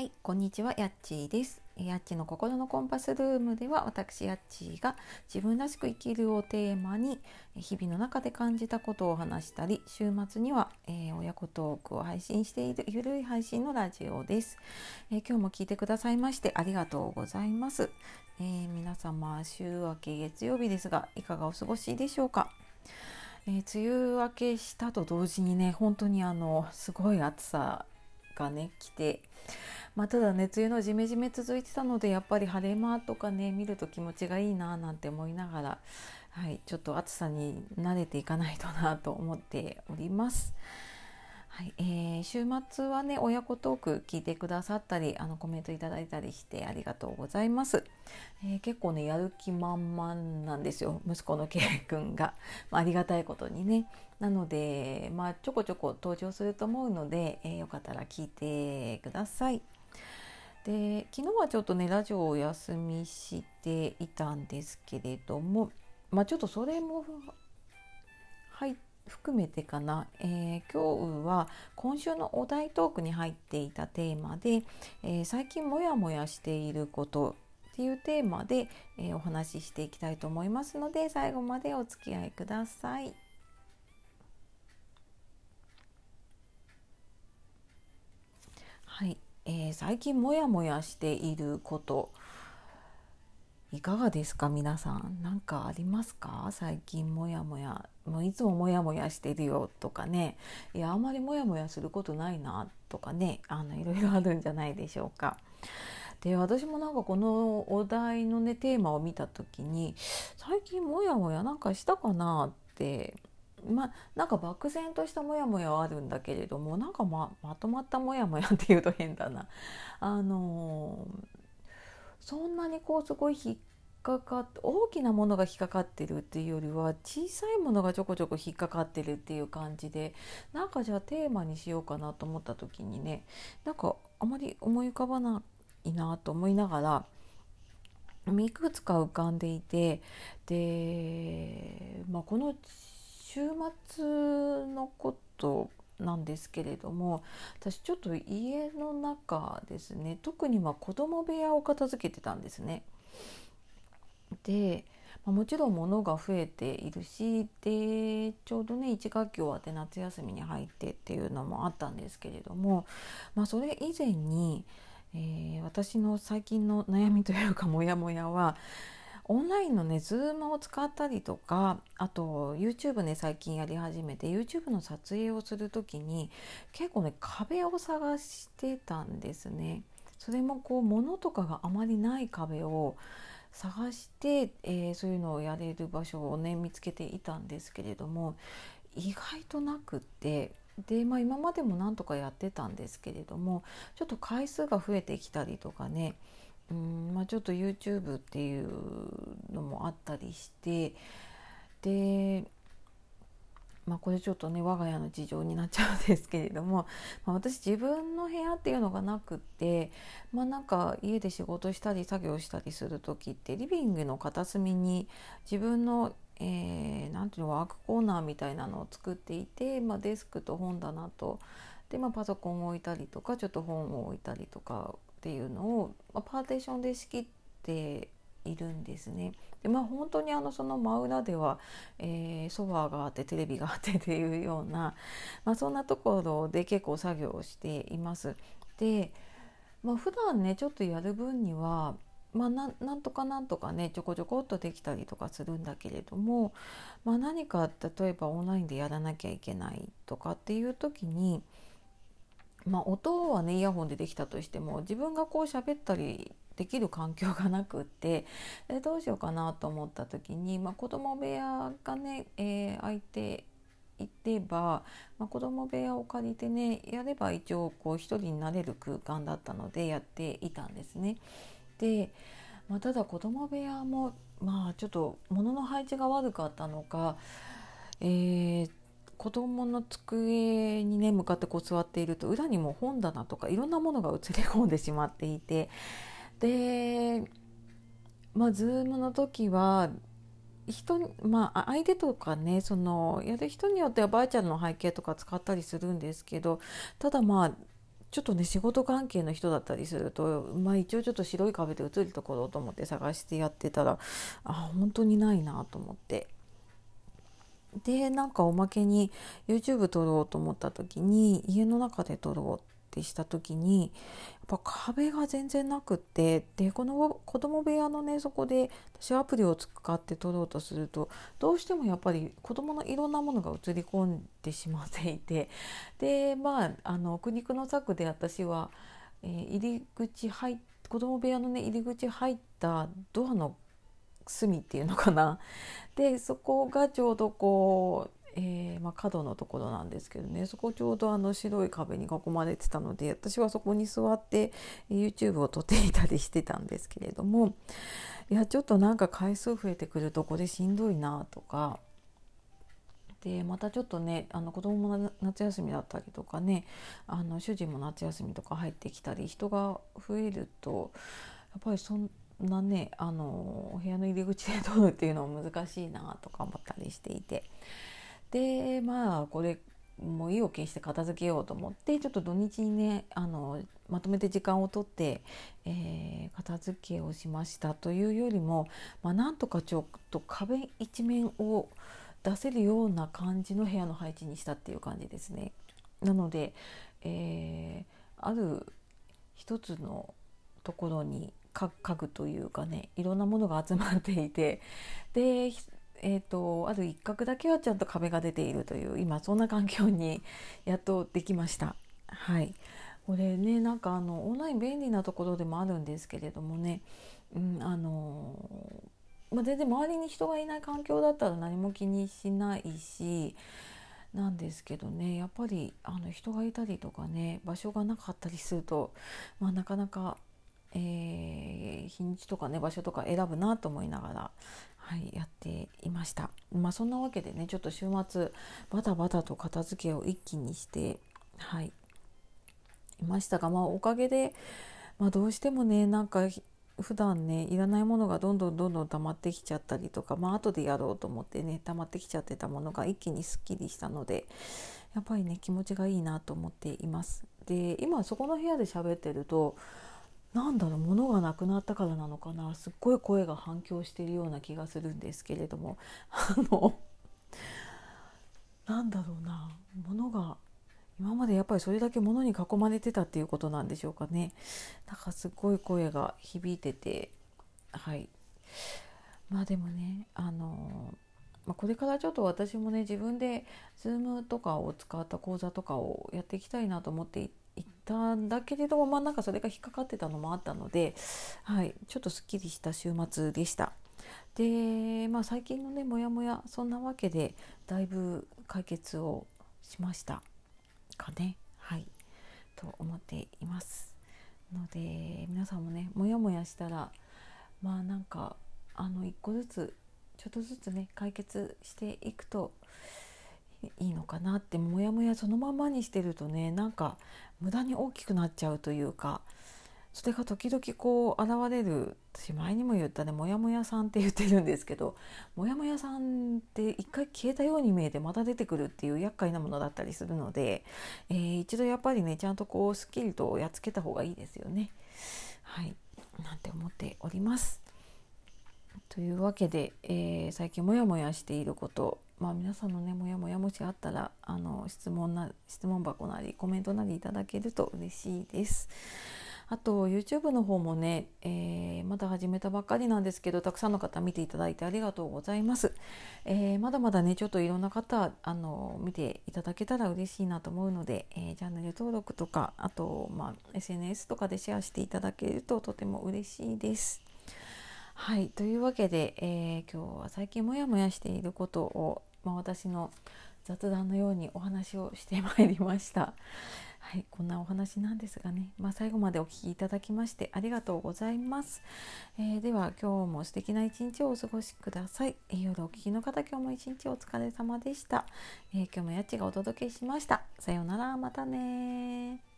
はい、こんにちは、やっちーです。やっちの心のコンパスルームでは、私やっちーが自分らしく生きるをテーマに、日々の中で感じたことを話したり、週末には、えー親子トークを配信しているゆるい配信のラジオです、えー今日も聞いてくださいましてありがとうございます。えー皆様、週明け月曜日ですが、いかがお過ごしでしょうか？え梅雨明けしたと同時にね本当にあのすごい暑さがね来て、まあ、ただね梅雨のジメジメ続いてたのでやっぱり晴れ間とかね見ると気持ちがいいななんて思いながら、はい、ちょっと暑さに慣れていかないとなと思っております。はいえー週末はね親子トーク聞いてくださったりあのコメントいただいたりしてありがとうございます、えー結構ねやる気満々なんですよ息子の K 君が、まあありがたいことにね。なのでまあちょこちょこ登場すると思うので、えーよかったら聞いてください。で昨日はちょっとねラジオをお休みしていたんですけれどもまあちょっとそれもはい含めてかな、えー今日は今週のお題トークに入っていたテーマで、えー最近モヤモヤしていることっていうテーマで、えーお話ししていきたいと思いますので最後までお付き合いください。はい、えー最近モヤモヤしていることいかがですか？皆さん何かありますか？最近モヤモヤもういつもモヤモヤしてるよとかね。いやあんまりモヤモヤすることないなとかね。あのいろいろあるんじゃないでしょうか。で私もなんかこのお題のねテーマを見た時に最近モヤモヤなんかしたかなってまなんか漠然としたモヤモヤはあるんだけれどもなんかままとまったモヤモヤっていうと変だな。あのそんなにこうすごい引っかかって大きなものが引っかかってるっていうよりは小さいものがちょこちょこ引っかかってるっていう感じでなんかじゃあテーマにしようかなと思った時にねなんかあまり思い浮かばないなと思いながらいくつか浮かんでいてで、まあ、この週末のことなんですけれども私ちょっと家の中ですね特にまあ子供部屋を片付けてたんですね。で、まもちろん物が増えているしでちょうどね1学期終わって夏休みに入ってっていうのもあったんですけれども、まあ、それ以前に、えー私の最近の悩みというかモヤモヤはオンラインのね Zoom を使ったりとかあと YouTube ね最近やり始めて YouTube の撮影をする時に結構ね壁を探してたんですね。それもこう物とかがあまりない壁を探して、えーそういうのをやれる場所をね見つけていたんですけれども意外となくってで、まあ、今までもなんとかやってたんですけれどもちょっと回数が増えてきたりとかねうん、まあ、ちょっと YouTube っていうのもあったりしてで、まあ、これちょっとね我が家の事情になっちゃうんですけれども、まあ、私自分の部屋っていうのがなくって、まあ、なんか家で仕事したり作業したりする時ってリビングの片隅に自分のえーなんていうのワークコーナーみたいなのを作っていて、まあ、デスクと本棚とで、まあ、パソコンを置いたりとかちょっと本を置いたりとかっていうのを、ま、パーテーションで仕切っているんですね。でまあ本当にあのその真裏では、えーソファーがあってテレビがあってっていうような、まあ、そんなところで結構作業をしています。で、まあ、普段ねちょっとやる分にはまあ、ななんとかなんとかねちょこちょこっとできたりとかするんだけれども、まあ、何か例えばオンラインでやらなきゃいけないとかっていう時に、まあ、音はねイヤホンでできたとしても自分がこう喋ったりできる環境がなくってでどうしようかなと思った時に、まあ、子供部屋がね、えー空いていてば、まあ、子供部屋を借りてねやれば一応こう一人になれる空間だったのでやっていたんですね。で、まあ、ただ子供部屋もまあちょっと物の配置が悪かったのか、えー子供の机にね向かってこう座っていると裏にも本棚とかいろんなものが映り込んでしまっていてでまあズームの時は人まあ相手とかねそのやる人によってはバーチャルの背景とか使ったりするんですけどただまあちょっとね仕事関係の人だったりすると、まあ、一応ちょっと白い壁で映るところと思って探してやってたらあ本当にないなと思って。でなんかおまけに YouTube 撮ろうと思った時に家の中で撮ろうってした時にやっぱ壁が全然なくってでこの子供部屋のねそこで私アプリを使って撮ろうとするとどうしてもやっぱり子供のいろんなものが映り込んでしまっていてでまああの苦肉の策で私は、えー、入り口入子供部屋のね入り口入ったドアの隅っていうのかな。でそこがちょうどこうえー、まあ、角のところなんですけどね。そこちょうどあの白い壁に囲まれてたので私はそこに座って YouTube を撮っていたりしてたんですけれどもいやちょっとなんか回数増えてくるとこれしんどいなとか。でまたちょっとねあの子供も夏休みだったりとかねあの主人も夏休みとか入ってきたり人が増えるとやっぱりそんなねあのお部屋の入り口で撮るっていうのも難しいなとか思ったりしていて。でまあこれもう意を決して片付けようと思ってちょっと土日にねあのまとめて時間をとって、えー、片付けをしましたというよりも、まあ、なんとかちょっと壁一面を出せるような感じの部屋の配置にしたっていう感じですね。なので、えー、ある一つのところに家具というかねいろんなものが集まっていてでえーと、ある一角だけはちゃんと壁が出ているという今そんな環境にやっとできました。はいこれねなんかあのオンライン便利なところでもあるんですけれどもね、うんあのまあ、全然周りに人がいない環境だったら何も気にしないしなんですけどねやっぱりあの人がいたりとかね場所がなかったりすると、まあ、なかなか、えー、日にちとかね場所とか選ぶなと思いながら、はい、やっていました。まあそんなわけでねちょっと週末バタバタと片付けを一気にしてはいいましたがまあおかげで、まあ、どうしてもねなんか普段ねいらないものがどんどんどんどん溜まってきちゃったりとかまあ後でやろうと思ってね溜まってきちゃってたものが一気にすっきりしたのでやっぱりね気持ちがいいなと思っています。で今そこの部屋で喋ってるとなんだろう物がなくなったからなのかな。すっごい声が反響しているような気がするんですけれども。あのなんだろうな。物が今までやっぱりそれだけ物に囲まれてたっていうことなんでしょうかね。なんかすっごい声が響いてて。はい。まあでもねあのまあ、これからちょっと私もね自分で Zoom とかを使った講座とかをやっていきたいなと思っていて行ったんだけれどもまあなんかそれが引っかかってたのもあったので、はい、ちょっとすっきりした週末でした。でまあ最近のねモヤモヤそんなわけでだいぶ解決をしました。かね。はい。と思っていますので皆さんもねモヤモヤしたらまあなんかあの一個ずつちょっとずつね解決していくといいのかなってモヤモヤそのままにしてるとねなんか無駄に大きくなっちゃうというかそれが時々こう現れる私前にも言ったねモヤモヤさんって言ってるんですけどモヤモヤさんって一回消えたように見えてまた出てくるっていう厄介なものだったりするので、えー、一度やっぱりねちゃんとこうすっきりとやっつけた方がいいですよね。はいなんて思っております。というわけで、えー、最近モヤモヤしていることまあ、皆さんのねモヤモヤもしあったらあの質問な質問箱なりコメントなりいただけると嬉しいです。あと YouTube の方もね、えー、まだ始めたばっかりなんですけどたくさんの方見ていただいてありがとうございます。えー、まだまだねちょっといろんな方あの見ていただけたら嬉しいなと思うので、えー、チャンネル登録とかあと、まあ、SNS とかでシェアしていただけるととても嬉しいです。はいというわけで、え今日は最近モヤモヤしていることをまあ、私の雑談のようにお話をしてまいりました。はい、こんなお話なんですがね、まあ、最後までお聴きいただきましてありがとうございます。えー、では今日も素敵な一日をお過ごしください。えー、夜お聴きの方今日も一日お疲れ様でした。えー、今日もやっちがお届けしました。さようなら、またね